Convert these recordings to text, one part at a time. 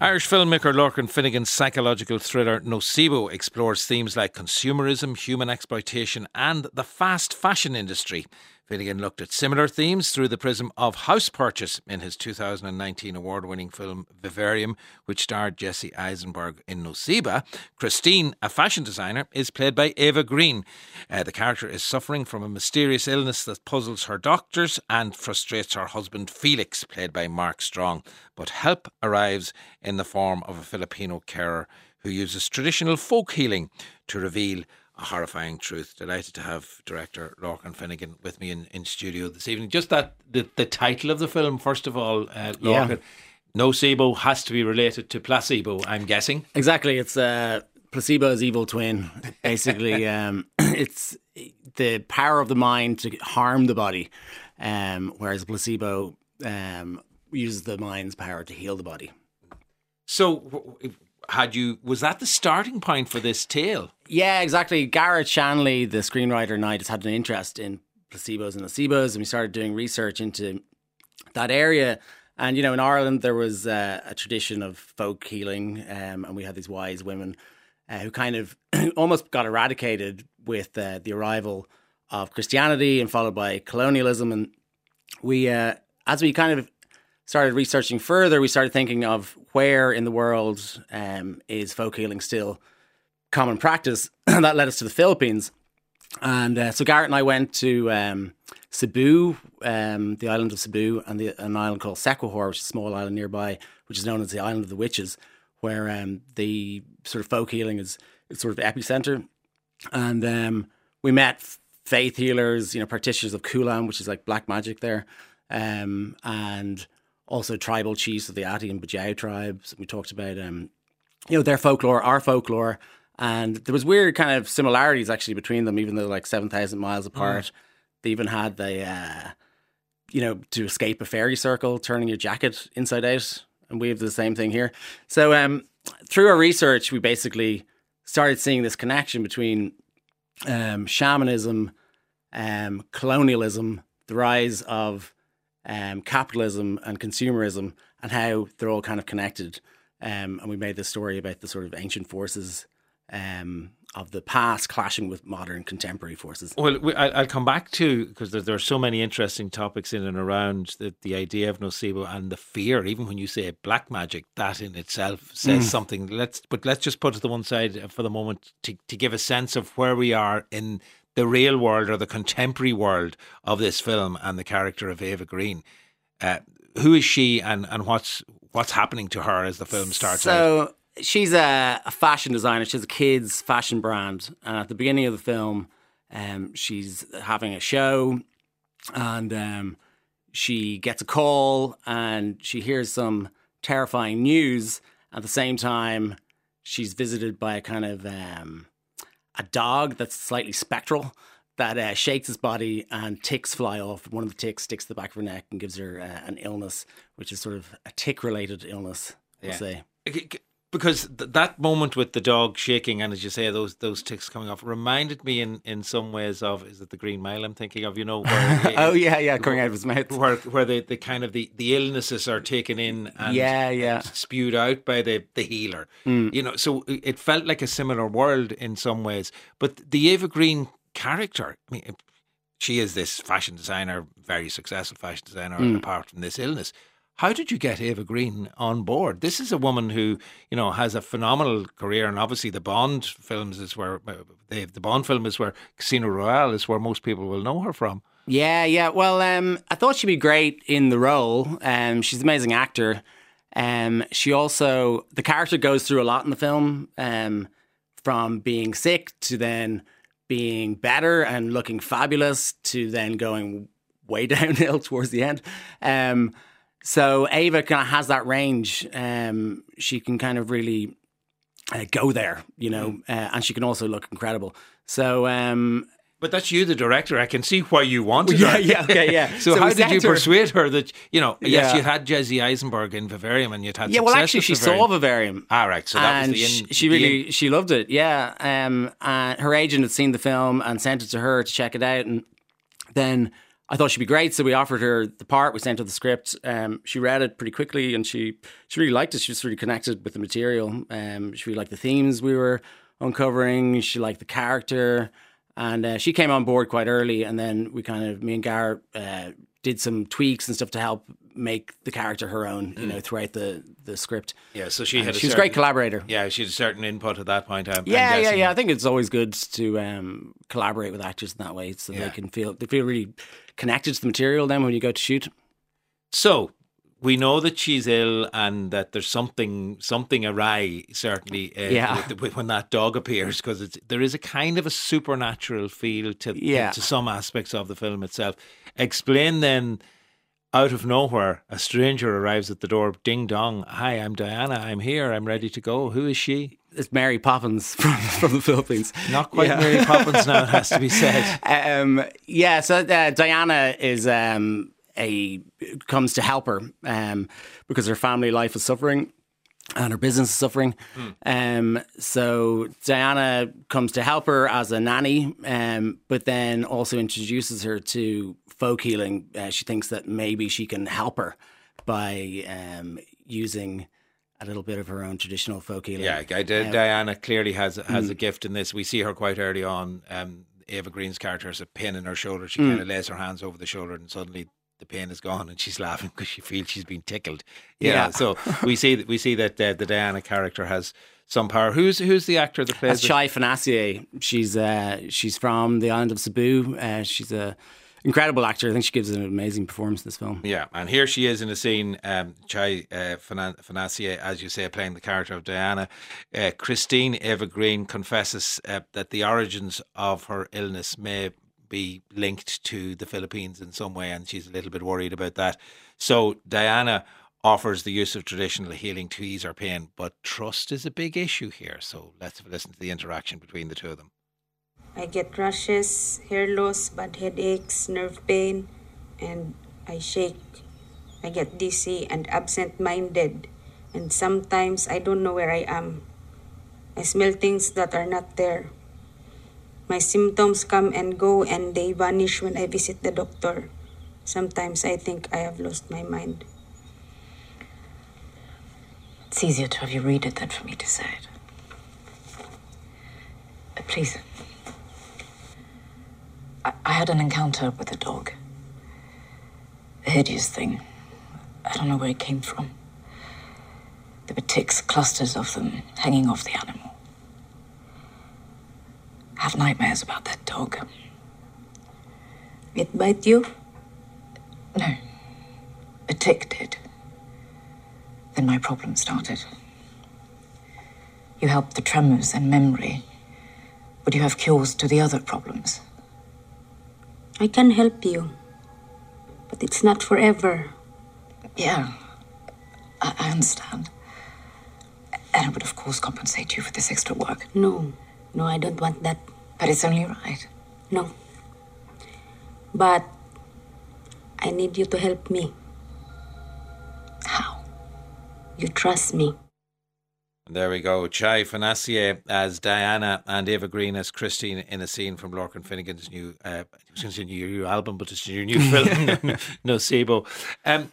Irish filmmaker Lorcan Finnegan's psychological thriller Nocebo explores themes like consumerism, human exploitation, and the fast fashion industry. Finnegan looked at similar themes through the prism of house purchase in his 2019 award winning film Vivarium, which starred Jesse Eisenberg in Nocebo. Christine, a fashion designer, is played by Eva Green. Uh, the character is suffering from a mysterious illness that puzzles her doctors and frustrates her husband Felix, played by Mark Strong. But help arrives in the form of a Filipino carer who uses traditional folk healing to reveal a horrifying truth. Delighted to have director Lorcan Finnegan with me in, in studio this evening. Just that the, the title of the film, first of all, uh, Lorcan. Yeah. Nocebo has to be related to placebo, I'm guessing. Exactly. It's uh, placebo's evil twin. Basically, um, it's the power of the mind to harm the body, um, whereas placebo um, uses the mind's power to heal the body. So, had you was that the starting point for this tale? Yeah, exactly. Garrett Shanley, the screenwriter, and I just had an interest in placebos and nocebos, and we started doing research into that area. And you know, in Ireland, there was uh, a tradition of folk healing, um, and we had these wise women uh, who kind of almost got eradicated with uh, the arrival of Christianity and followed by colonialism. And we, uh, as we kind of started researching further, we started thinking of where in the world um, is folk healing still common practice. that led us to the Philippines. And uh, so Garrett and I went to um, Cebu, um, the island of Cebu, and the, an island called Siquijor, which is a small island nearby, which is known as the Island of the Witches, where um, the sort of folk healing is, is sort of the epicenter. And um, we met faith healers, you know, practitioners of Kulam, which is like black magic there, um, and also tribal chiefs of the Ati and Bajau tribes. We talked about, um, you know, their folklore, our folklore, and there was weird kind of similarities actually between them, even though they're like seven thousand miles mm. apart. Mm. They even had the, uh, you know, to escape a fairy circle, turning your jacket inside out, and we have the same thing here. So, um, through our research, we basically started seeing this connection between um, shamanism, um, colonialism, the rise of um, capitalism and consumerism and how they're all kind of connected. Um, and we made this story about the sort of ancient forces um, of the past clashing with modern contemporary forces. Well, I'll come back to because there, there, are so many interesting topics in and around the, the idea of nocebo and the fear. Even when you say black magic, that in itself says mm. something. Let's but let's just put it to one side for the moment to to give a sense of where we are in the real world or the contemporary world of this film and the character of Eva Green. Uh, who is she and, and what's what's happening to her as the film starts so, out? She's a, a, fashion designer. She has a kids' fashion brand. And at the beginning of the film, um, she's having a show and um, she gets a call and she hears some terrifying news. At the same time, she's visited by a kind of um, a dog that's slightly spectral that uh, shakes his body and ticks fly off. One of the ticks sticks to the back of her neck and gives her uh, an illness, which is sort of a tick related illness, we'll yeah. say. Because th- that moment with the dog shaking and, as you say, those those ticks coming off reminded me in, in some ways of is it the Green Mile I'm thinking of? You know, where, oh yeah, yeah, coming out of his mouth, where where the, the kind of the, the illnesses are taken in and yeah, yeah, spewed out by the the healer. Mm. You know, so it felt like a similar world in some ways. But the Eva Green character, I mean, she is this fashion designer, very successful fashion designer, mm. apart from this illness. How did you get Eva Green on board? This is a woman who, you know, has a phenomenal career, and obviously the Bond films is where the Bond film is where Casino Royale is where most people will know her from. Yeah, yeah. Well, um, I thought she'd be great in the role. Um, she's an amazing actor. Um, she also the character goes through a lot in the film, um, from being sick to then being better and looking fabulous to then going way downhill towards the end. Um, so Eva kind of has that range. Um, she can kind of really uh, go there, you know, mm. uh, and she can also look incredible. So, um, but that's you, the director. I can see why you wanted well, yeah, her. Yeah, okay, yeah. so, so how did you her... persuade her that you know? Yeah. Yes, you had Jesse Eisenberg in Vivarium, and you'd had yeah. Well, actually, she Vivarium. saw Vivarium. Ah, right. So that and was the in, she really in... she loved it. Yeah. Um, and her agent had seen the film and sent it to her to check it out, and then I thought she'd be great, so we offered her the part. We sent her the script. Um, she read it pretty quickly, and she she really liked it. She was really connected with the material. Um, she really liked the themes we were uncovering. She liked the character, and uh, she came on board quite early. And then we kind of me and Garrett uh, did some tweaks and stuff to help make the character her own, you mm. know, throughout the, the script. Yeah, so she had. she was a great collaborator. Yeah, she had a certain input at that point. I'm, yeah, I'm yeah, yeah. I think it's always good to um, collaborate with actors in that way, so yeah. they can feel they feel really connected to the material. Then when you go to shoot. So we know that she's ill and that there's something something awry certainly uh, yeah. with, with, when that dog appears because there is a kind of a supernatural feel to yeah. to some aspects of the film itself explain then out of nowhere, a stranger arrives at the door. Ding dong. Hi, I'm Diana. I'm here. I'm ready to go. Who is she? It's Mary Poppins from, from the Philippines. Not quite yeah. Mary Poppins now, it has to be said. Um, yeah, so uh, Diana is um, a comes to help her um, because her family life is suffering and her business is suffering. Mm. Um, so Diana comes to help her as a nanny, um, but then also introduces her to folk healing. Uh, she thinks that maybe she can help her by um, using a little bit of her own traditional folk healing. Yeah, uh, Diana clearly has has mm. a gift in this. We see her quite early on. Um, Eva Green's character has a pin in her shoulder. She mm. kind of lays her hands over the shoulder, and suddenly the pain is gone and she's laughing because she feels she's been tickled. Yeah. yeah. so we see that we see that uh, the Diana character has some power. Who's who's the actor that plays? That's Chai Fonacier. She's uh, she's from the island of Cebu. Uh, she's a incredible actor. I think she gives an amazing performance in this film. Yeah, and here she is in a scene, um, Chai uh, as you say, playing the character of Diana. Uh, Christine Eva Green confesses uh, that the origins of her illness may be linked to the Philippines in some way, and she's a little bit worried about that. So Diana offers the use of traditional healing to ease her pain, but trust is a big issue here. So let's listen to the interaction between the two of them. I get rashes, hair loss, bad headaches, nerve pain, and I shake. I get dizzy and absent minded, and sometimes I don't know where I am. I smell things that are not there. My symptoms come and go and they vanish when I visit the doctor. Sometimes I think I have lost my mind. It's easier to have you read it than for me to say it. Please. Had an encounter with a dog. A hideous thing. I don't know where it came from. There were ticks, clusters of them, hanging off the animal I have nightmares about that dog. It bite you? No. A tick did. Then my problem started. You helped the tremors and memory. Would you have cures to the other problems? I can help you. But it's not forever. Yeah. I, I understand. And I would, of course, compensate you for this extra work. No. No, I don't want that. But it's only right. No. But I need you to help me. How? You trust me. There we go. Chai Fonacier as Diana and Eva Green as Christine in a scene from Lorcan Finnegan's new, uh, new album, but it's your new film, Nocebo. Um,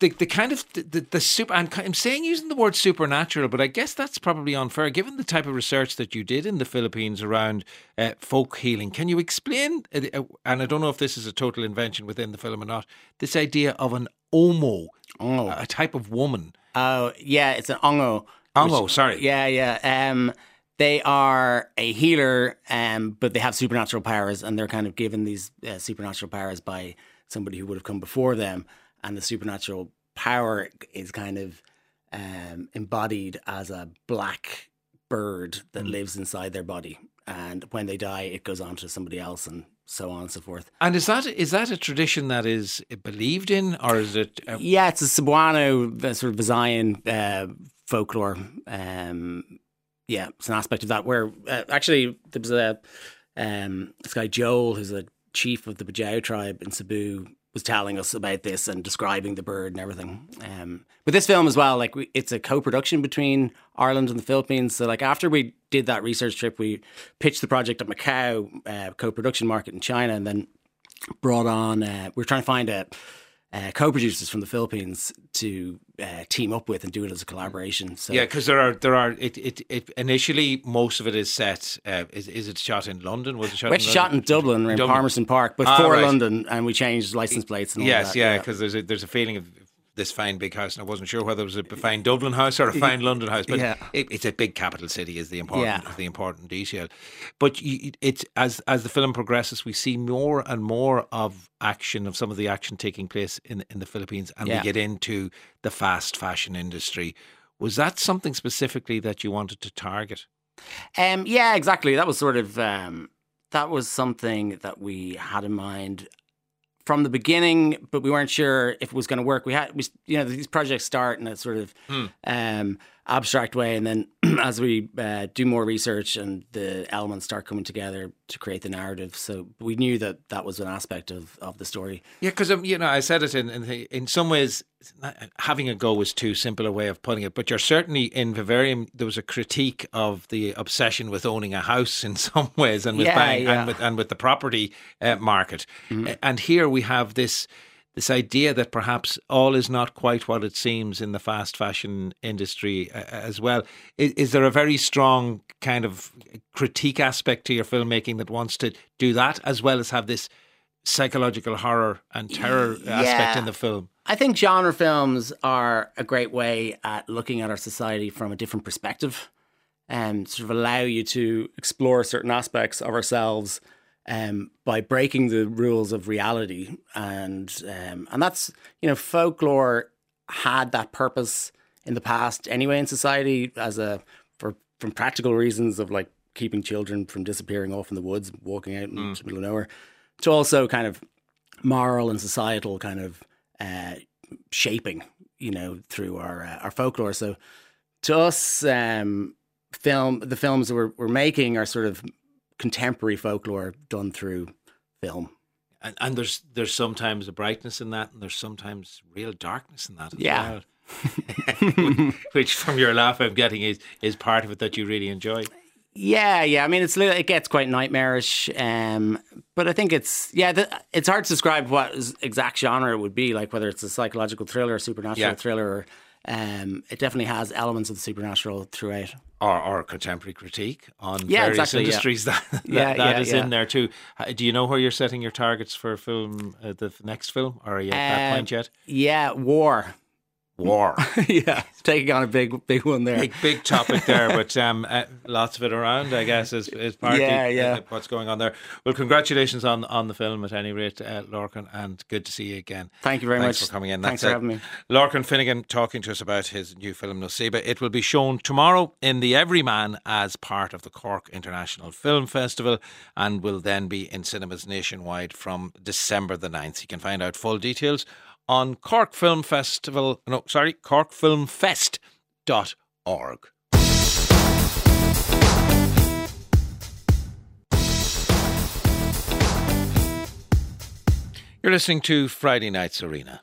the, the kind of the, the super and I'm saying using the word supernatural, but I guess that's probably unfair given the type of research that you did in the Philippines around uh, folk healing. Can you explain? Uh, uh, and I don't know if this is a total invention within the film or not. This idea of an omo, oh. a type of woman. Oh yeah, it's an ongo. Ongo, which, sorry. Yeah, yeah. Um, they are a healer, um, but they have supernatural powers, and they're kind of given these uh, supernatural powers by somebody who would have come before them and the supernatural power is kind of um, embodied as a black bird that mm. lives inside their body, and when they die, it goes on to somebody else, and so on and so forth. And is that is that a tradition that is believed in, or is it? A- yeah, it's a Cebuano sort of Visayan uh, folklore. Um, yeah, it's an aspect of that where uh, actually there was a um, this guy Joel, who's a chief of the Bajau tribe in Cebu, was telling us about this and describing the bird and everything. Um, but this film as well, like we, it's a co-production between Ireland and the Philippines. So like after we did that research trip, we pitched the project at Macau uh, co-production market in China, and then brought on. Uh, we are trying to find a uh, co-producers from the Philippines to uh, team up with and do it as a collaboration. So yeah, because there are there are it, it, it initially most of it is set. Uh, is is it shot in London? Was it shot? It's in shot in Dublin, in Dublin. Palmerston Park, but Ah, for right. London, and we changed license plates and all Yes, that. yeah, because there's a there's a feeling of this fine big house, and I wasn't sure whether it was a fine Dublin house or a fine London house, but Yeah. it, it's a big capital city is the important Yeah. the important detail. But you, it's as as the film progresses, we see more and more of action of some of the action taking place in in the Philippines, and Yeah. we get into the fast fashion industry. Was that something specifically that you wanted to target? Um, yeah, exactly. That was sort of um, that was something that we had in mind from the beginning, but we weren't sure if it was going to work. We had, we, you know, these projects start and a sort of um, abstract way, and then as we uh, do more research and the elements start coming together to create the narrative, so we knew that that was an aspect of, of the story. Yeah, because um, you know, I said it in in, the, in some ways. Having a go is too simple a way of putting it, but you're certainly in Vivarium. There was a critique of the obsession with owning a house in some ways, and with Yeah, buying yeah. and with and with the property uh, market. Uh, And here we have this this idea that perhaps all is not quite what it seems in the fast fashion industry uh, as well. Is, is there a very strong kind of critique aspect to your filmmaking that wants to do that as well as have this psychological horror and terror aspect in the film? I think genre films are a great way at looking at our society from a different perspective and sort of allow you to explore certain aspects of ourselves um, by breaking the rules of reality. And um, and that's, you know, folklore had that purpose in the past anyway in society as a for from practical reasons of like keeping children from disappearing off in the woods, walking out into the middle of nowhere, to also kind of moral and societal kind of uh, shaping, you know, through our uh, our folklore. So to us, um, film the films that we're, we're making are sort of contemporary folklore done through film. And, and there's there's sometimes a brightness in that, and there's sometimes real darkness in that as Yeah. well. Which, from your laugh, I'm getting is is part of it that you really enjoy. Yeah, yeah. I mean, it's it gets quite nightmarish, um, but I think it's yeah. The, it's hard to describe what exact genre it would be, like whether it's a psychological thriller, a supernatural Yeah. thriller. Or, um, it definitely has elements of the supernatural throughout. Or, or contemporary critique on Yeah, various exactly, yeah. industries that, that, Yeah, that yeah, is yeah. in there too. Uh, Do you know where you're setting your targets for film, uh, the next film, or are you at that Um, point yet? Yeah, war. War. yeah, taking on a big, big one there. big big topic there, but um, uh, lots of it around, I guess, is, is partly Yeah, yeah. uh, what's going on there. Well, congratulations on on the film at any rate, uh, Lorcan, and good to see you again. Thank you very Thanks much. for coming in. Thanks for it. having me. Lorcan Finnegan talking to us about his new film Nocebo. It will be shown tomorrow in the Everyman as part of the Cork International Film Festival and will then be in cinemas nationwide from December the 9th. You can find out full details on Cork Film Festival, no, sorry, corkfilmfest.org. You're listening to Friday Night's Arena.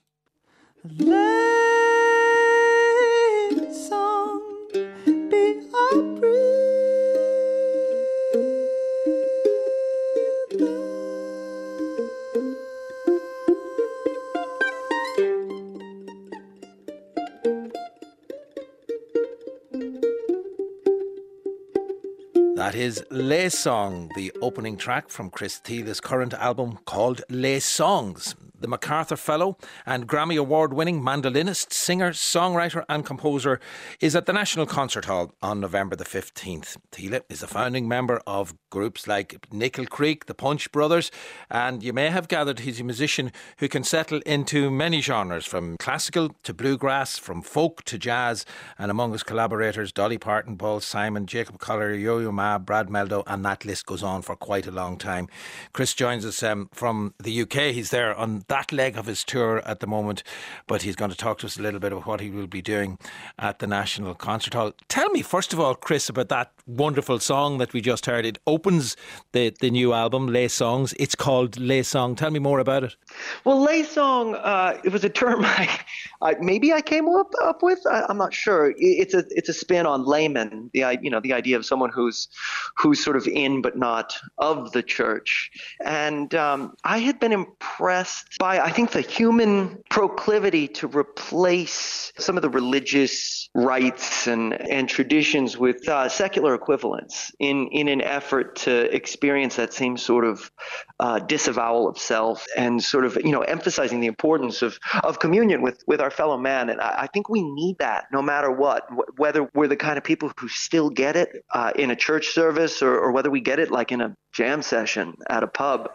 That is Laysong, the opening track from Chris Thile's current album called Laysongs. The MacArthur Fellow and Grammy Award winning mandolinist, singer, songwriter, and composer is at the National Concert Hall on November the 15th. Thile is a founding member of groups like Nickel Creek, the Punch Brothers, and you may have gathered he's a musician who can settle into many genres from classical to bluegrass, from folk to jazz, and among his collaborators, Dolly Parton, Paul Simon, Jacob Collier, Yo Yo Ma, Brad Mehldau, and that list goes on for quite a long time. Chris joins us um, from the UK. He's there on that leg of his tour at the moment, but he's going to talk to us a little bit about what he will be doing at the National Concert Hall. Tell me, first of all, Chris, about that wonderful song that we just heard. It opens the, the new album, Lay Songs. It's called Lay Song. Tell me more about it. Well, Lay Song, uh, it was a term I, I, maybe I came up, up with. I, am not sure. It's a it's a spin on layman. The you know the idea of someone who's who's sort of in but not of the church. And um, I had been impressed by I think the human proclivity to replace some of the religious rites and and traditions with uh, secular equivalents in in an effort to experience that same sort of uh, disavowal of self and sort of you know emphasizing the importance of of communion with with our fellow man. And I, I think we need that no matter what, whether we're the kind of people who still get it uh, in a church service or, or whether we get it like in a jam session at a pub.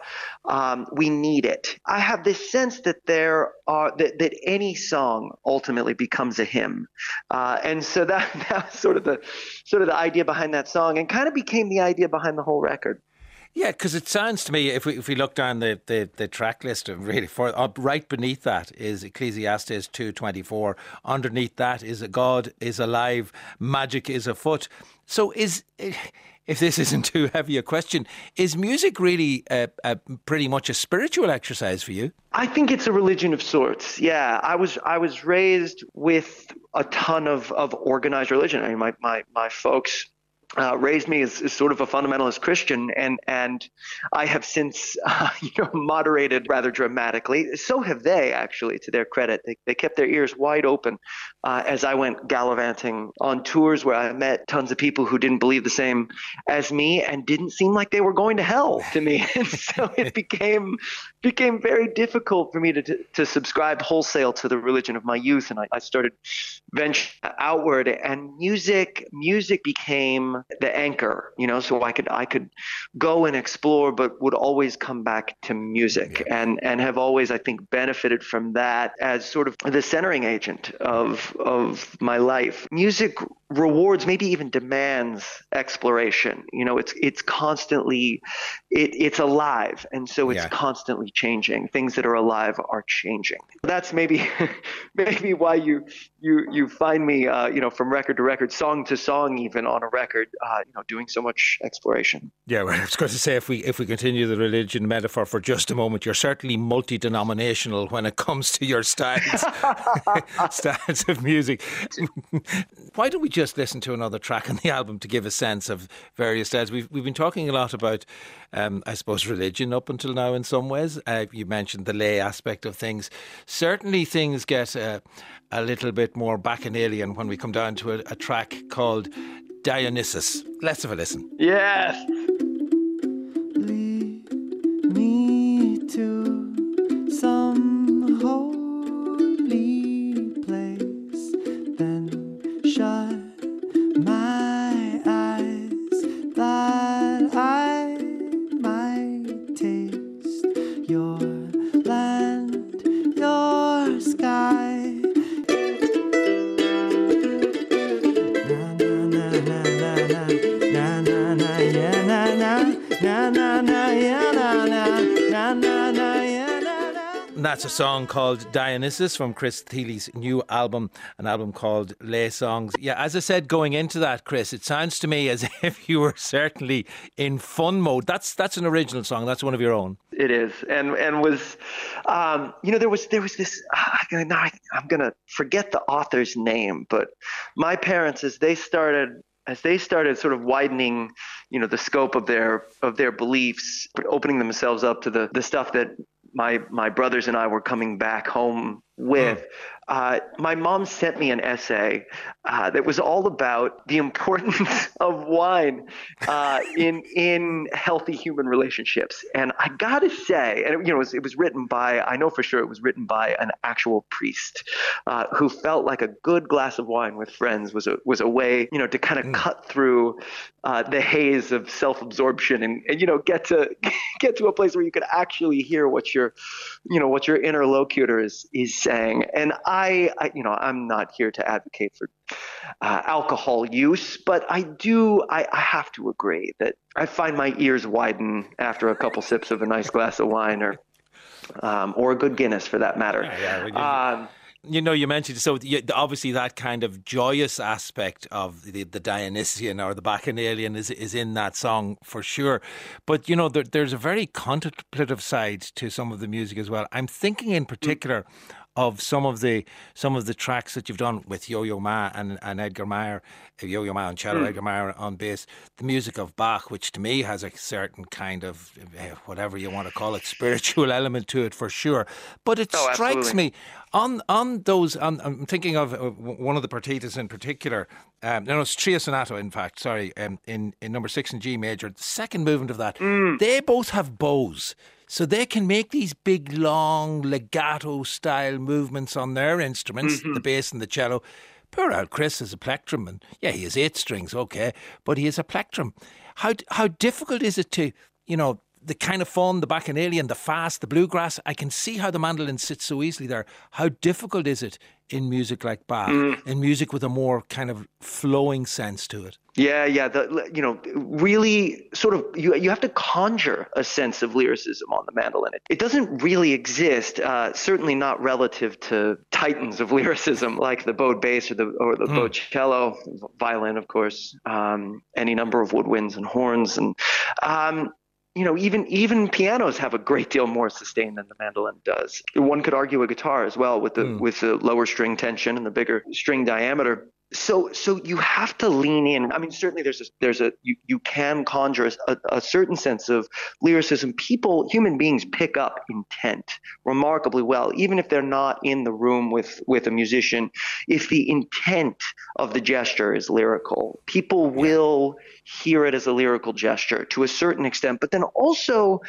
Um, we need it. I have this sense that there are that, that any song ultimately becomes a hymn, uh, and so that that's sort of the sort of the idea behind that song, and kind of became the idea behind the whole record. Yeah, because it sounds to me, if we if we look down the, the, the track list, uh, really for right beneath that is Ecclesiastes two twenty four. Underneath that is a God is alive, magic is afoot. So is eh, if this isn't too heavy a question, is music really a pretty much a spiritual exercise for you? I think it's a religion of sorts. Yeah, I was I was raised with a ton of, of organized religion. I mean, my, my, my folks uh, raised me as, as, sort of a fundamentalist Christian, and and I have since uh, you know moderated rather dramatically. So have they actually, to their credit. They, they kept their ears wide open uh, as I went gallivanting on tours where I met tons of people who didn't believe the same as me and didn't seem like they were going to hell to me. and so it became became very difficult for me to, to, to subscribe wholesale to the religion of my youth, and I, I started venturing outward. And music music became the anchor, you know, so I could I could go and explore, but would always come back to music, and and have always I think benefited from that as sort of the centering agent of of my life. Music rewards, maybe even demands exploration. You know, it's it's constantly it, it's alive, and so it's yeah. constantly changing. Things that are alive are changing. That's maybe maybe why you you you find me, uh, you know, from record to record, song to song, even on a record, uh, you know, doing so much exploration. Yeah, well, I was going to say if we if we continue the religion metaphor for just a moment, you're certainly multi denominational when it comes to your styles styles of music. why don't we just listen to another track on the album to give a sense of various styles? We've we've been talking a lot about, um, I suppose, religion up until now in some ways. Uh, you mentioned the lay aspect of things. Certainly, things get. A little bit more bacchanalian when we come down to a, a track called Dionysus. Let's have a listen. Yes. That's a song called Dionysus from Chris Thile's new album, an album called Lay Songs. Yeah, as I said going into that, Chris, it sounds to me as if you were certainly in fun mode. That's that's an original song. That's one of your own. It is, and and was, um, you know, there was there was this. Uh, I'm gonna forget the author's name, but my parents, as they started as they started sort of widening, you know, the scope of their of their beliefs, opening themselves up to the the stuff that my my brothers and I were coming back home with. Mm uh, my mom sent me an essay uh, that was all about the importance of wine uh, in in healthy human relationships. And I gotta say, and it, you know, it was, it was, written by I know for sure it was written by an actual priest uh, who felt like a good glass of wine with friends was a was a way you know to kind of mm. cut through uh, the haze of self absorption and, and you know get to get to a place where you could actually hear what your you know what your interlocutor is is And I, I you know, I'm not here to advocate for uh, alcohol use, but I do, I, I have to agree that I find my ears widen after a couple sips of a nice glass of wine or, um, or a good Guinness for that matter. Yeah, yeah, um, you know, you mentioned so you, obviously that kind of joyous aspect of the, the Dionysian or the Bacchanalian is is in that song for sure. But you know, there, there's a very contemplative side to some of the music as well. I'm thinking in particular. Mm of some of the some of the tracks that you've done with Yo Yo Ma and, and Edgar Meyer, uh, Yo Yo Ma and cello, mm. Edgar Meyer on bass, the music of Bach, which to me has a certain kind of uh, whatever you want to call it, spiritual element to it for sure. But it oh, strikes absolutely. me on on those. On, I'm thinking of uh, one of the partitas in particular. Um, no, it's Trio Sonata, in fact. Sorry, um, in in number six in G major, the second movement of that. Mm. They both have bows. So they can make these big, long, legato style movements on their instruments, mm-hmm. the bass and the cello. Poor old Chris is a plectrum, and yeah, he has eight strings, okay, but he is a plectrum. How how difficult is it to, you know, the kind of fun, the bacchanalian, the fast, the bluegrass. I can see how the mandolin sits so easily there. How difficult is it in music like Bach, mm. in music with a more kind of flowing sense to it? Yeah, yeah. The you know really sort of you you have to conjure a sense of lyricism on the mandolin. It, it doesn't really exist. Uh, certainly not relative to titans of lyricism like the bowed bass or the or the mm. bowed cello, violin, of course, um, any number of woodwinds and horns, and um, you know, even even pianos have a great deal more sustain than the mandolin does. One could argue a guitar as well with the mm. with the lower string tension and the bigger string diameter so so you have to lean in. I mean certainly there's a there's a you, you can conjure a, a certain sense of lyricism. People human beings pick up intent remarkably well even if they're not in the room with with a musician. If the intent of the gesture is lyrical people will hear it as a lyrical gesture to a certain extent. But then also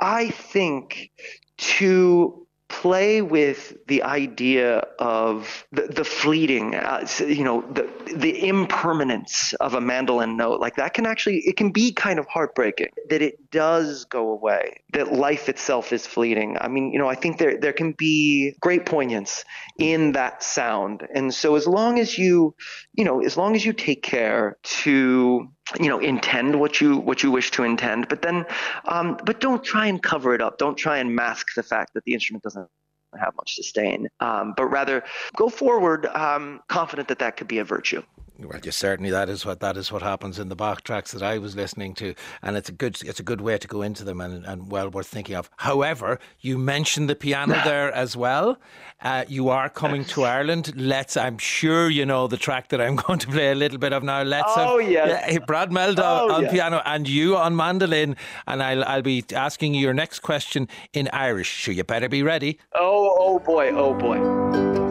i think to play with the idea of the, the fleeting, uh, you know, the the impermanence of a mandolin note. Like that can actually it can be kind of heartbreaking that it does go away. That life itself is fleeting. I mean, you know, I think there there can be great poignance in that sound. And so as long as you, you know, as long as you take care to you know intend what you what you wish to intend but then um, but don't try and cover it up. Don't try and mask the fact that the instrument doesn't have much sustain. Um, but rather go forward um, confident that that could be a virtue well, just certainly that is what that is what happens in the Bach tracks that I was listening to, and it's a good it's a good way to go into them and, and well worth thinking of. However, you mentioned the piano there as well. Uh, you are coming to Ireland. Let's. I'm sure you know the track that I'm going to play a little bit of now. Let's. Oh have, yes. Yeah, Brad Mehldau oh, on yes. piano and you on mandolin, and I'll I'll be asking you your next question in Irish. So you better be ready. Oh oh boy oh boy.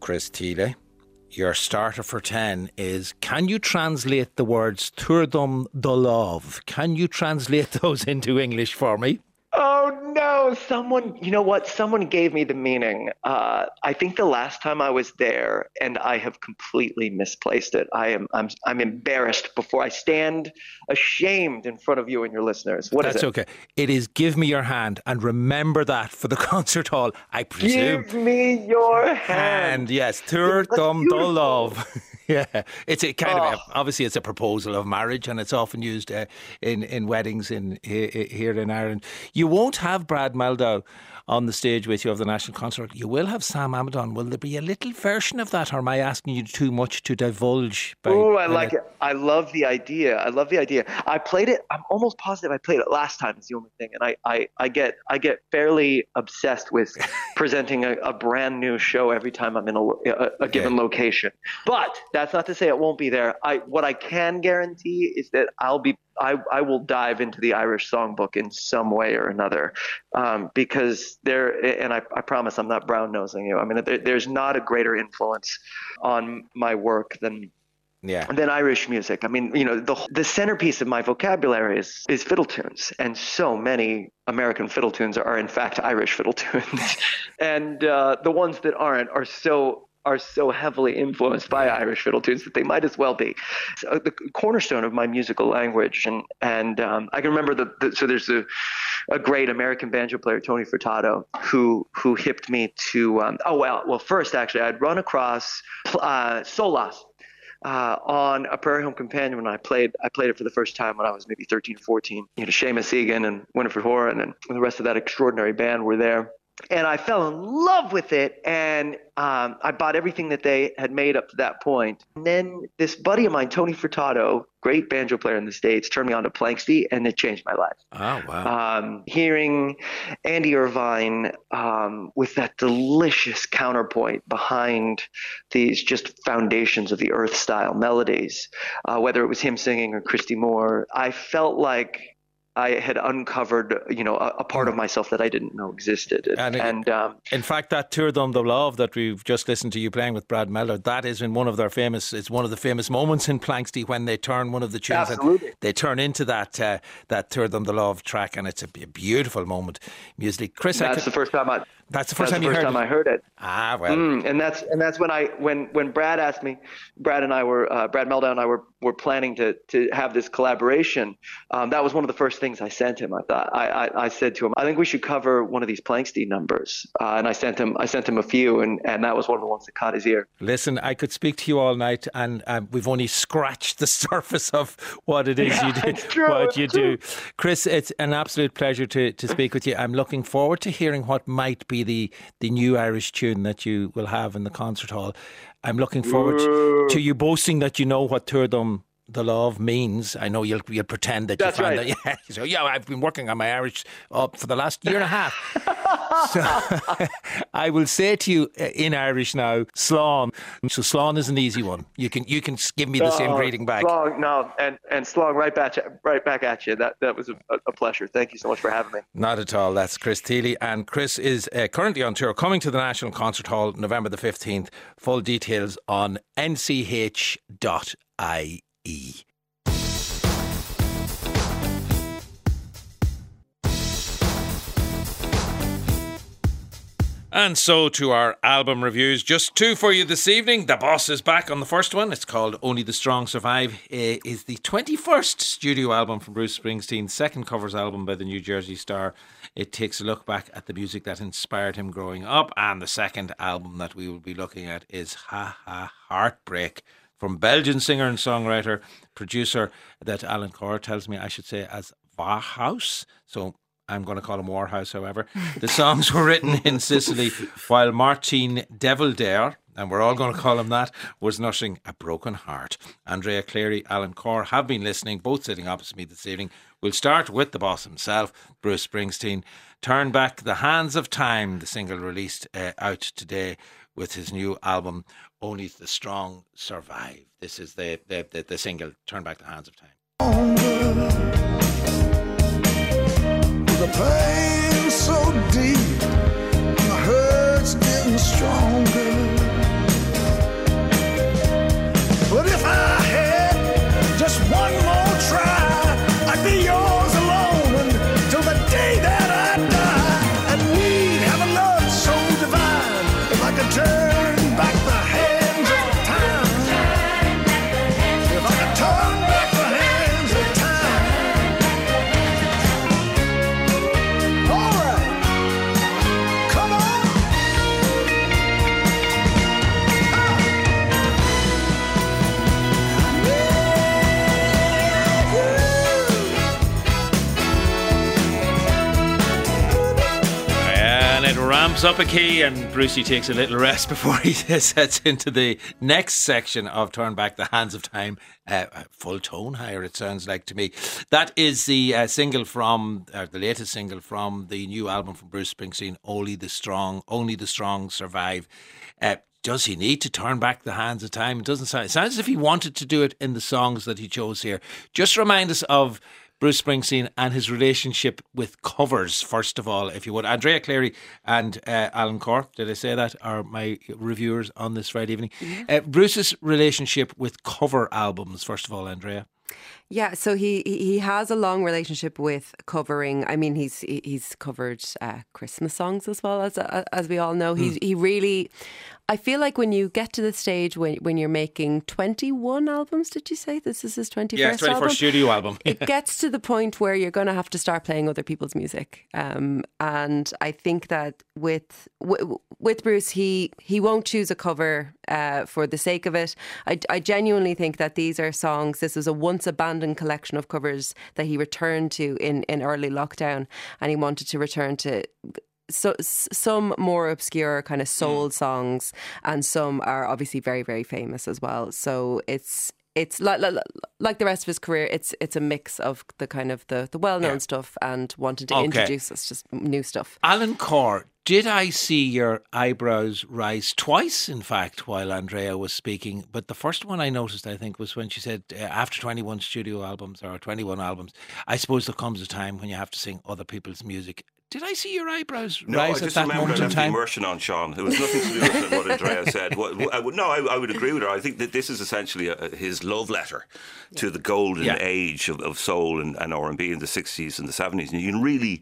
Chris Thile. Your starter for 10 is Can you translate the words Turdum Dolov? Can you translate those into English for me? Oh! Someone, you know what? Someone gave me the meaning. Uh, I think the last time I was there, and I have completely misplaced it. I am, I'm, I'm embarrassed before I stand, ashamed in front of you and your listeners. What That's is it? okay. It is give me your hand, and remember that for the concert hall. I presume. Give me your hand. hand yes, tur dum love. Yeah, it's a kind oh. of a, oh. obviously it's a proposal of marriage, and it's often used uh, in in weddings in here in Ireland. You won't have Brad Mehldau on the stage with you of the National Concert. You will have Sam Amidon. Will there be a little version of that, or am I asking you too much to divulge? Oh, I like it. I love the idea. I love the idea. I played it. I'm almost positive I played it last time. Is the only thing, and I I, I get I get fairly obsessed with presenting a, a, brand new show every time I'm in a, a, a given yeah. location. But that's not to say it won't be there. I what I can guarantee is that I'll be I, I will dive into the Irish songbook in some way or another um, because there, and I, I promise I'm not brown nosing you. I mean, there, there's not a greater influence on my work than Yeah. than Irish music. I mean, you know, the the centerpiece of my vocabulary is is fiddle tunes, and so many American fiddle tunes are in fact Irish fiddle tunes, and uh, the ones that aren't are so are so heavily influenced by Irish fiddle tunes that they might as well be so the cornerstone of my musical language. And and um, I can remember the, the so there's a a great American banjo player Tony Furtado who who hipped me to um, oh well well first actually I'd run across uh, Solas uh, on a Prairie Home Companion when I played. I played it for the first time when I was maybe 13 or 14. You know, Seamus Egan and Winifred Horan and the rest of that extraordinary band were there. And I fell in love with it, and um, I bought everything that they had made up to that point. And then this buddy of mine, Tony Furtado, great banjo player in the States, turned me on to Planxty, and it changed my life. Oh, wow. Um, hearing Andy Irvine um, with that delicious counterpoint behind these just foundations of the earth style melodies, uh, whether it was him singing or Christy Moore, I felt like I had uncovered, you know, a, a part of myself that I didn't know existed. And And, it- um, In fact, that Tabhair Dom Do Lámh that we've just listened to you playing with Brad Mehldau, that is in one of their famous. It's one of the famous moments in Planxty when they turn one of the tunes. and Absolutely. They turn into that uh, that Tabhair Dom Do Lámh track, and it's a beautiful moment musically. Chris, that's could- the first time I. that's the first that's time the you first heard time it. I heard it. Ah, well, Mm, and that's and that's when I when when Brad asked me, Brad and I were uh, Brad Mehldau and I were were planning to to have this collaboration. Um, that was one of the first things I sent him. I thought I, I, I said to him, I think we should cover one of these Planxty numbers, uh, and I sent him I sent him a few, and and that was one of the ones that caught his ear. Listen, I could speak to you all night, and um, we've only scratched the surface of what it is you do. true, what you do, Chris. It's an absolute pleasure to, to speak with you. I'm looking forward to hearing what might be the the new Irish tune that you will have in the concert hall. I'm looking forward to you boasting that you know what Tour The love means. I know you'll you'll pretend that That's you found right. that. Yeah, so yeah, I've been working on my Irish up for the last year and a half. so I will say to you uh, in Irish now, Slán. So Slán is an easy one. You can you can give me the same Oh, greeting back. Slong, no, and and Slong, right back right back at you. That that was a, a pleasure. Thank you so much for having me. Not at all. That's Chris Thile. And Chris is uh, currently on tour, coming to the National Concert Hall November the 15th. Full details on nch.ie. And so to our album reviews. Just two for you this evening. The Boss is back on the first one. It's called Only the Strong Survive. It is the 21st studio album from Bruce Springsteen, second covers album by the New Jersey Star. It takes a look back at the music that inspired him growing up. And the second album that we will be looking at is Ha Ha Heartbreak from Belgian singer and songwriter, producer that Alan Corr tells me I should say as Warhaus. So I'm going to call him Warhaus, however. The songs were written in Sicily while Maarten Devoldere, and we're all going to call him that, was nursing a broken heart. Andrea Cleary, Alan Corr have been listening, both sitting opposite me this evening. We'll start with the boss himself, Bruce Springsteen. Turn Back the Hands of Time, the single released uh, out today with his new album, Only the Strong Survive. This is the, the, the, the single, Turn Back the Hands of Time. It ramps up a key, and Brucey takes a little rest before he sets into the next section of Turn Back the Hands of Time. Uh, full tone higher, it sounds like to me. That is the uh, single from, uh, the latest single from the new album from Bruce Springsteen, Only the Strong, Only the Strong Survive. Uh, does he need to turn back the hands of time? It doesn't sound. It sounds as if he wanted to do it in the songs that he chose here. Just remind us of Bruce Springsteen and his relationship with covers, first of all, if you would. Andrea Cleary and uh, Alan Corr, did I say that, are my reviewers on this Friday evening. Uh, Bruce's relationship with cover albums, first of all, Andrea. Yeah, so he he he has a long relationship with covering. I mean, he's he's covered uh, Christmas songs as well as uh, as we all know. He's he really. I feel like when you get to the stage when when you're making twenty one albums, did you say this is his twenty Yeah, first twenty album? studio album. it gets to the point where you're going to have to start playing other people's music. Um, and I think that with w- with Bruce, he he won't choose a cover uh, for the sake of it. I, I genuinely think that these are songs. This was a once abandoned collection of covers that he returned to in in early lockdown, and he wanted to return to so some more obscure kind of soul songs, and some are obviously very very famous as well. So it's it's like, like like the rest of his career. It's it's a mix of the kind of the, the well known Yeah. stuff and wanting to Okay. introduce us just new stuff. Alan Corr, did I see your eyebrows rise twice, in fact, while Andrea was speaking? But the first one I noticed, I think, was when she said, uh, after 21 studio albums or 21 albums, I suppose there comes a time when you have to sing other people's music. Did I see your eyebrows No, I rise at just that remember I moment in left the time? immersion on, Sean. It was nothing to do with what Andrea said. What, what- I would, no, I, I would agree with her. I think that this is essentially a, his love letter to the golden Yeah. age of, of soul and, and R&B in the 60s and the 70s. And you can really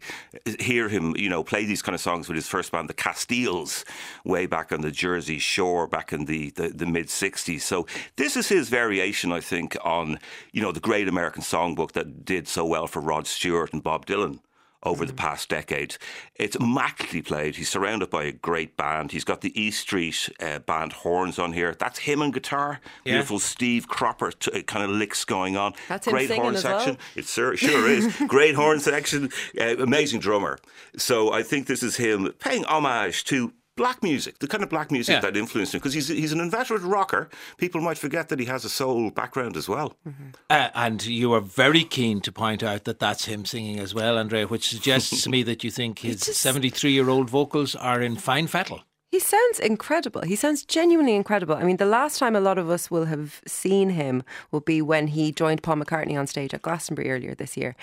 hear him, you know, play these kind of songs with his first band, the Castiles, way back on the Jersey Shore back in the, the, the mid-60s. So this is his variation, I think, on, you know, the great American songbook that did so well for Rod Stewart and Bob Dylan over the past decade. It's immaculately played. He's surrounded by a great band. He's got the E Street uh, band horns on here. That's him and guitar. Yeah. Beautiful Steve Cropper t- uh, kind of licks going on. That's great horn as well. section. It sure, sure is. great horn section. Uh, amazing drummer. So I think this is him paying homage to. Black music, the kind of black music Yeah. that influenced him, because he's he's an inveterate rocker. People might forget that he has a soul background as well. Uh, and you are very keen to point out that that's him singing as well, Andrea, which suggests to me that you think his 73 year old vocals are in fine fettle. He sounds incredible. He sounds genuinely incredible. I mean, the last time a lot of us will have seen him will be when he joined Paul McCartney on stage at Glastonbury earlier this year.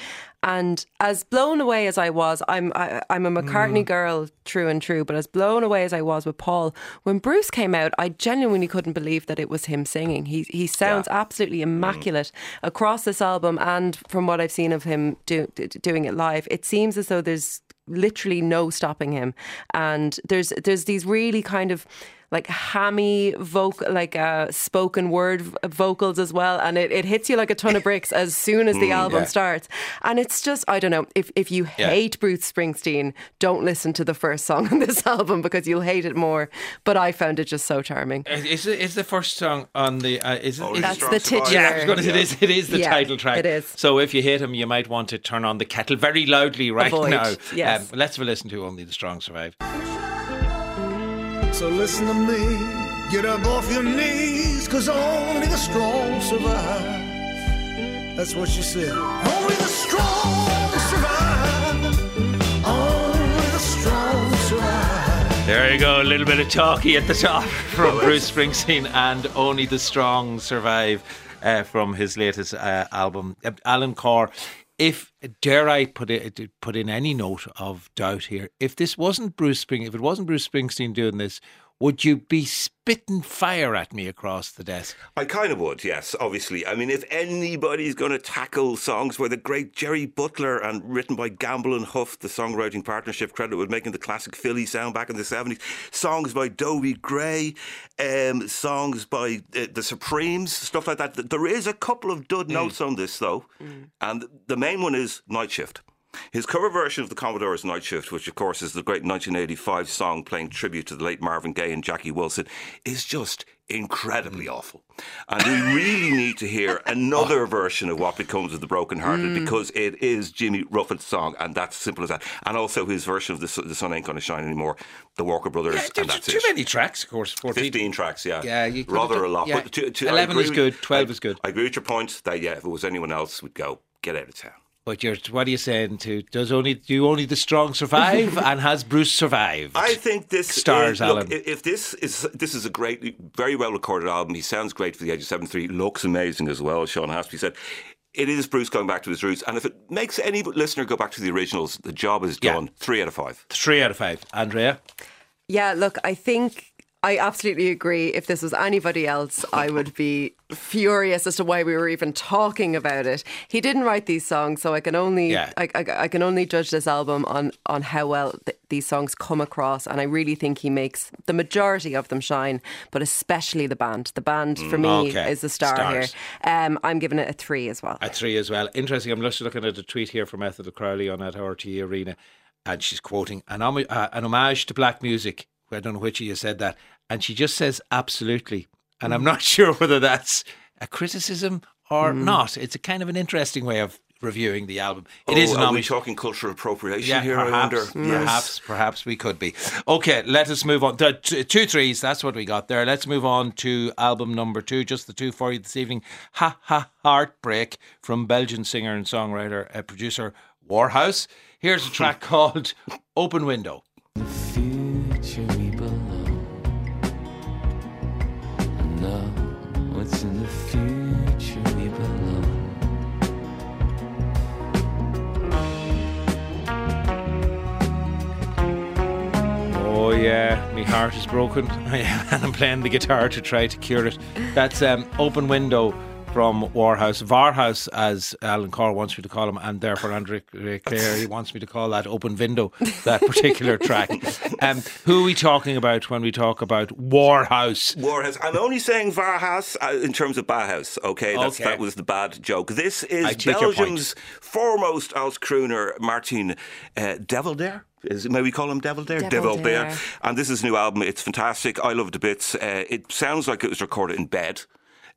And as blown away as I was, I'm I, I'm a McCartney mm. girl true and true, but as blown away as I was with Paul, when Bruce came out, I genuinely couldn't believe that it was him singing. He he sounds absolutely mm. immaculate across this album, and from what I've seen of him do, doing it live, it seems as though there's literally no stopping him. And there's there's these really kind of like hammy vocal like uh spoken word v- vocals as well and it, it hits you like a ton of bricks as soon as the album yeah. starts and it's just i don't know if if you Yeah. hate bruce springsteen don't listen to the first song on this album because you'll hate it more but i found it just so charming Is it, is the first song on the. Uh, is it, Only is- That's the Survivor. titular. Yeah, I was going to say it is, it is the Yeah, title track. it is. So if you hate him, you might want to turn on the kettle very loudly right Avoid, now. yes. Um, let's have a listen to Only the Strong Survive. So listen to me, get up off your knees, cause only the strong survive. That's what she said. Only the strong survive. Only the strong survive. There you go, a little bit of talky at the top from Bruce Springsteen and Only the Strong Survive uh, from his latest uh, album. Uh, Alan Corr, if, dare I put, it, put in any note of doubt here, if this wasn't Bruce Spring, if it wasn't Bruce Springsteen doing this, would you be spitting fire at me across the desk? I kind of would, yes, obviously. I mean, if anybody's going to tackle songs where the great Jerry Butler and written by Gamble and Huff, the songwriting partnership credit with making the classic Philly sound back in the 70s, songs by Dobie Gray, um, songs by uh, the Supremes, stuff like that. There is a couple of dud notes on this, though, and the main one is Night Shift. His cover version of the Commodore's Night Shift, which of course is the great 1985 song playing tribute to the late Marvin Gaye and Jackie Wilson, is just incredibly mm. awful. And we really need to hear another version of What Becomes of the Broken Hearted mm. because it is Jimmy Ruffin's song, and that's simple as that. And also his version of The, Sun- the Sun Ain't Gonna Shine Anymore, the Walker Brothers, Yeah, and there's that's too it. many tracks, of course. 14. 15 tracks, yeah. Yeah, Rather have a lot. yeah. But to, to, 11 is good, 12 I- is good. I agree with your point that, yeah, if it was anyone else, we'd go, get out of town. But you're, what are you saying to? Does only do only the strong survive, and has Bruce survived? I think this Stars, is, look, Alan. i- If this is this is a great, very well recorded album. He sounds great for the age of seventy three. Looks amazing as well. Sean Haspy said. it is Bruce going back to his roots. And if it makes any listener go back to the originals, the job is Yeah. done. Three out of five. Three out of five. Andrea? Yeah, look, I think I absolutely agree. If this was anybody else, I would be furious as to why we were even talking about it. He didn't write these songs, so I can only Yeah. I, I, I can only judge this album on on how well th- these songs come across, and I really think he makes the majority of them shine, but especially the band. The band for me Okay. is the star Stars. here. Um, I'm giving it a three as well. A three as well. Interesting. I'm just looking at a tweet here from Ethel Crowley on at RTE Arena, and she's quoting an, uh, an homage to black music. I don't know which of you said that. And she just says absolutely. And I'm not sure whether that's a criticism or not. It's a kind of an interesting way of reviewing the album. It is oh, an are we talking cultural appropriation Yeah, here? I wonder. perhaps, perhaps, perhaps we could be. Okay, let us move on. The two threes, that's what we got there. Let's move on to album number two, just the two for you this evening. Ha Ha Heartbreak from Belgian singer and songwriter, uh, producer Warhaus. Here's a track called Open Window. Oh yeah, my heart is broken, and I'm playing the guitar to try to cure it. That's um, Open Window from Warhaus, Varhouse, as Alan Corr wants me to call him, and therefore Andre Clare he wants me to call that Open Window, that particular track. Um, who are we talking about when we talk about Warhaus? Warhaus. I'm only saying Varhouse uh, in terms of Bauhaus. Okay, That's, Okay. that was the bad joke. This is Belgium's foremost alt crooner, Maarten uh. Is, may we call him Devoldere? Devoldere. And this is new album. It's fantastic. I love the bits. Uh, it sounds like it was recorded in bed.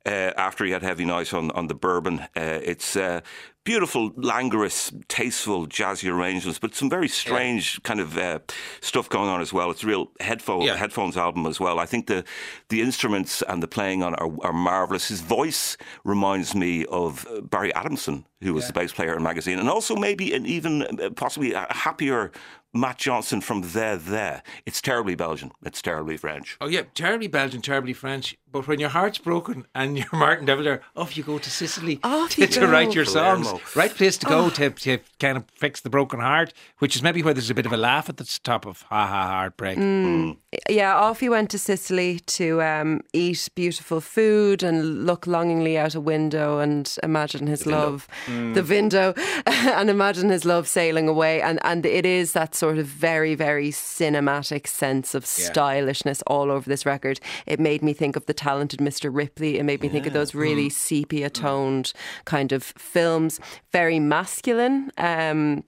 Uh, after he had heavy night on, on the bourbon, uh, it's uh, beautiful, languorous, tasteful, jazzy arrangements, but some very strange kind of uh, stuff going on as well. It's a real headphone Yeah. headphones album as well. I think the the instruments and the playing on are, are marvelous. His voice reminds me of uh, Barry Adamson, who was the bass player in Magazine, and also maybe an even uh, possibly a happier Matt Johnson from The The. It's terribly Belgian. It's terribly French. Oh yeah, terribly Belgian, terribly French. But when your heart's broken and you're Maarten Devoldere, off you go to Sicily Off to, you to go. write your songs. Palermo. Right place to go oh. to, to kind of fix the broken heart, which is maybe why there's a bit of a laugh at the top of Ha Ha Heartbreak. Mm. Mm. Yeah, off he went to Sicily to um, eat beautiful food and look longingly out a window and imagine his love, the window, and imagine his love sailing away. And and it is that sort of very very cinematic sense of stylishness all over this record. It made me think of the talented Mr. Ripley. It made me think of those really sepia toned kind of films, very masculine. Um,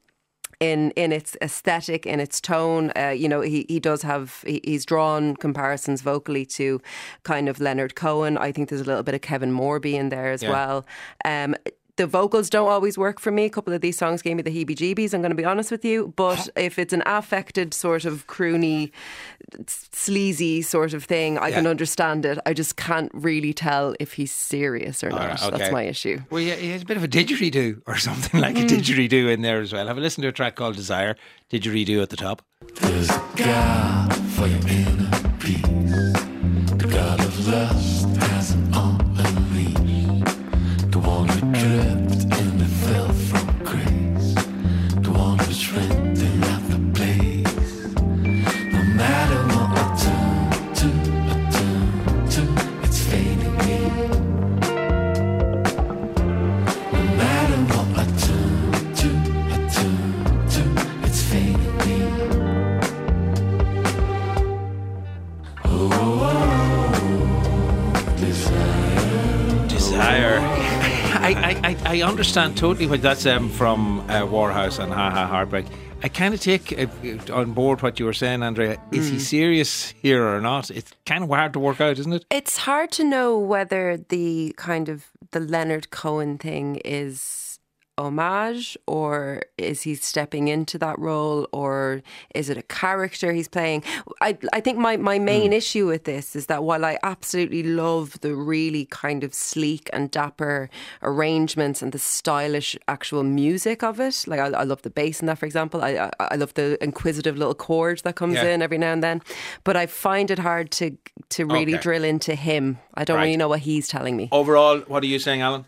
in in its aesthetic, in its tone. Uh, you know, he he does have he, he's drawn comparisons vocally to kind of Leonard Cohen. I think there's a little bit of Kevin Morby in there as Yeah. well. Um, the vocals don't always work for me. A couple of these songs gave me the heebie-jeebies. I'm going to be honest with you, but if it's an affected sort of croony, sleazy sort of thing, I can understand it. I just can't really tell if he's serious or not. right, okay. That's my issue. Well, yeah, he has a bit of a didgeridoo or something like a hmm. didgeridoo in there as well. Have a listen to a track called Desire, didgeridoo at the top. There's a God for your inner peace. The God of lust has I, understand totally what that's um, from uh, Warhaus and Ha Ha Heartbreak. I kind of take uh, on board what you were saying, Andrea. Is he serious here or not? It's kind of hard to work out, isn't it? It's hard to know whether the kind of the Leonard Cohen thing is homage or is he stepping into that role or is it a character he's playing I, I think my, my main hmm. issue with this is that while I absolutely love the really kind of sleek and dapper arrangements and the stylish actual music of it like I, I love the bass in that for example I, I, I love the inquisitive little chord that comes Yeah. in every now and then but I find it hard to to really Okay. drill into him I don't Right. really know what he's telling me Overall, what are you saying, Alan?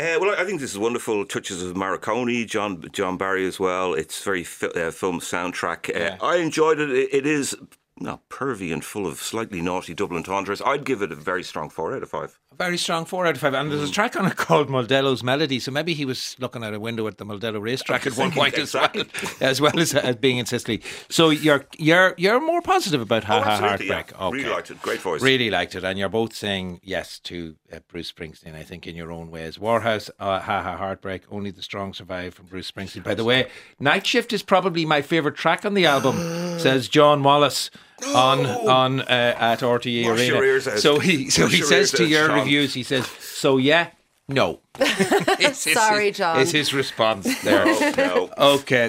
Uh, well, I think this is wonderful. Touches of Morricone, John John Barry as well. It's very fi- uh, film soundtrack. Uh, Yeah. I enjoyed it. It, it is not pervy and full of slightly naughty double entendres. I'd give it a very strong four out of five. A Very strong four out of five. And there's a track on it called Mondello's Melody. So maybe he was looking out a window at the Moldello racetrack at one point as well, as well as, as being in Sicily. So you're you're you're more positive about Ha Oh, Ha absolutely, yeah. Heartbreak. Okay. Really liked it. Great voice. Really liked it. And you're both saying yes to uh, Bruce Springsteen, I think, in your own ways. Warhaus, uh, Ha Ha Heartbreak, Only the Strong Survive from Bruce Springsteen. By the way, Night Shift is probably my favourite track on the album, says John Wallace. On on uh, at RTE Wash Arena, your ears out. so he so Wash he says to your Sean. reviews, he says, "So yeah, no." It's his- Sorry, John. Is his response there? No. Okay,